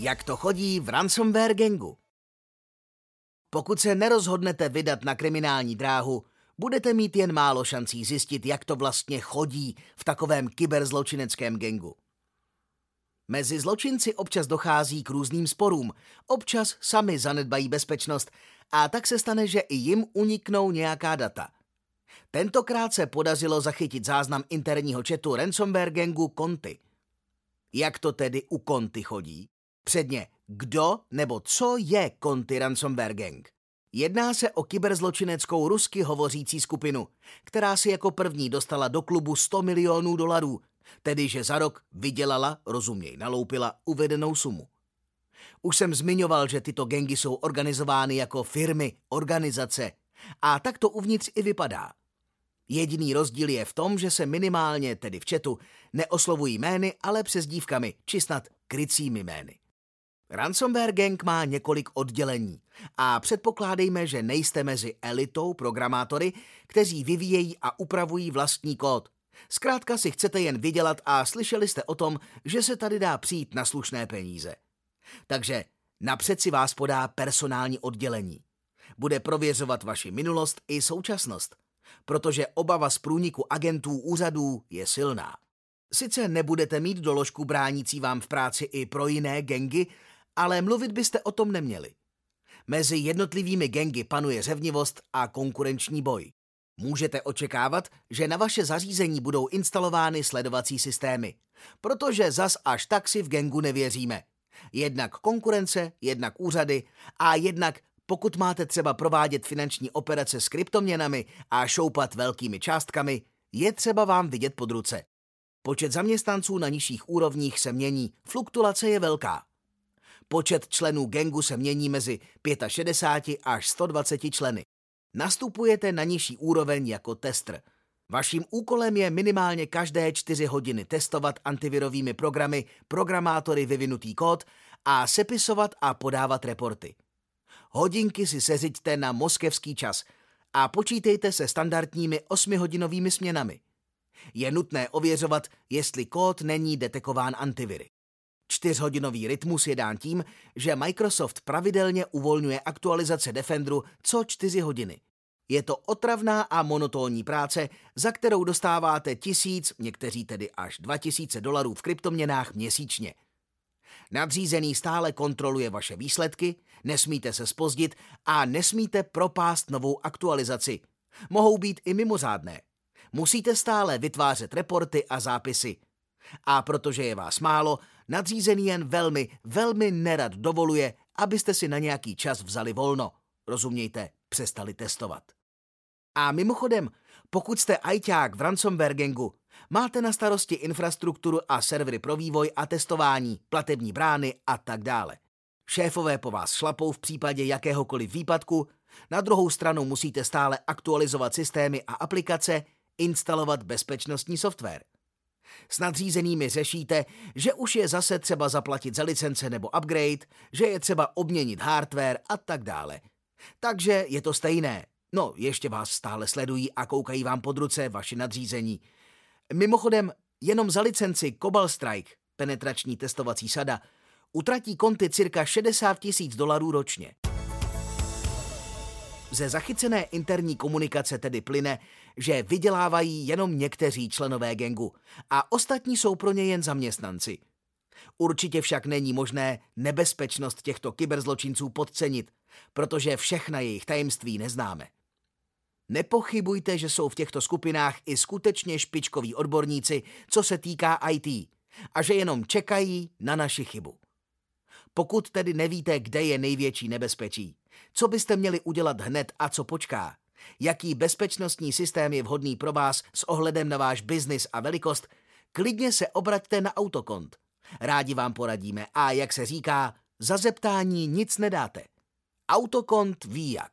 Jak to chodí v ransomware gangu? Pokud se nerozhodnete vydat na kriminální dráhu, budete mít jen málo šancí zjistit, jak to vlastně chodí v takovém kyberzločineckém gengu. Mezi zločinci občas dochází k různým sporům, občas sami zanedbají bezpečnost a tak se stane, že i jim uniknou nějaká data. Tentokrát se podařilo zachytit záznam interního četu ransomware gangu Conti. Jak to tedy u Conti chodí? Předně, kdo nebo co je Conti Ransomware Gang? Jedná se o kyberzločineckou rusky hovořící skupinu, která si jako první dostala do klubu 100 milionů dolarů, tedy že za rok vydělala, rozuměj, naloupila uvedenou sumu. Už jsem zmiňoval, že tyto gengy jsou organizovány jako firmy, organizace a tak to uvnitř i vypadá. Jediný rozdíl je v tom, že se minimálně, tedy v četu, neoslovují jmény, ale přezdívkami, či snad krycími jmény. Ransomware Gang má několik oddělení a předpokládejme, že nejste mezi elitou programátory, kteří vyvíjejí a upravují vlastní kód. Zkrátka si chcete jen vydělat a slyšeli jste o tom, že se tady dá přijít na slušné peníze. Takže napřed si vás podá personální oddělení. Bude prověřovat vaši minulost i současnost, protože obava z průniku agentů úřadů je silná. Sice nebudete mít doložku bránící vám v práci i pro jiné gengy, ale mluvit byste o tom neměli. Mezi jednotlivými gengy panuje řevnivost a konkurenční boj. Můžete očekávat, že na vaše zařízení budou instalovány sledovací systémy, protože zas až tak si v gengu nevěříme. Jednak konkurence, jednak úřady a jednak pokud máte třeba provádět finanční operace s kryptoměnami a šoupat velkými částkami, je třeba vám vidět pod ruce. Počet zaměstnanců na nižších úrovních se mění, fluktuace je velká. Počet členů gengu se mění mezi 65 až 120 členy. Nastupujete na nižší úroveň jako tester. Vaším úkolem je minimálně každé čtyři hodiny testovat antivirovými programy programátory vyvinutý kód a sepisovat a podávat reporty. Hodinky si seřiďte na moskevský čas a počítejte se standardními osmihodinovými směnami. Je nutné ověřovat, jestli kód není detekován antiviry. Čtyřhodinový rytmus je dán tím, že Microsoft pravidelně uvolňuje aktualizace Defenderu co čtyři hodiny. Je to otravná a monotónní práce, za kterou dostáváte tisíc, někteří tedy až dva tisíce dolarů v kryptoměnách měsíčně. Nadřízený stále kontroluje vaše výsledky, nesmíte se spozdit a nesmíte propást novou aktualizaci. Mohou být i mimořádné. Musíte stále vytvářet reporty a zápisy. A protože je vás málo, nadřízený jen velmi, velmi nerad dovoluje, abyste si na nějaký čas vzali volno. Rozumějte, přestali testovat. A mimochodem, pokud jste ajťák v ransomware gangu, máte na starosti infrastrukturu a servery pro vývoj a testování, platební brány a tak dále. Šéfové po vás šlapou v případě jakéhokoliv výpadku, na druhou stranu musíte stále aktualizovat systémy a aplikace, instalovat bezpečnostní software. S nadřízenými řešíte, že už je zase třeba zaplatit za licence nebo upgrade, že je třeba obměnit hardware a tak dále. Takže je to stejné. No, ještě vás stále sledují a koukají vám pod ruce vaši nadřízení. Mimochodem, jenom za licenci Cobalt Strike, penetrační testovací sada, utratí konty cirka 60 tisíc dolarů ročně. Ze zachycené interní komunikace tedy plyne, že vydělávají jenom někteří členové gengu a ostatní jsou pro ně jen zaměstnanci. Určitě však není možné nebezpečnost těchto kyberzločinců podcenit, protože všechna jejich tajemství neznáme. Nepochybujte, že jsou v těchto skupinách i skutečně špičkoví odborníci, co se týká IT, a že jenom čekají na naši chybu. Pokud tedy nevíte, kde je největší nebezpečí, co byste měli udělat hned a co počká, jaký bezpečnostní systém je vhodný pro vás s ohledem na váš biznis a velikost, klidně se obraťte na autokont. Rádi vám poradíme a jak se říká, za zeptání nic nedáte. Autokont ví jak.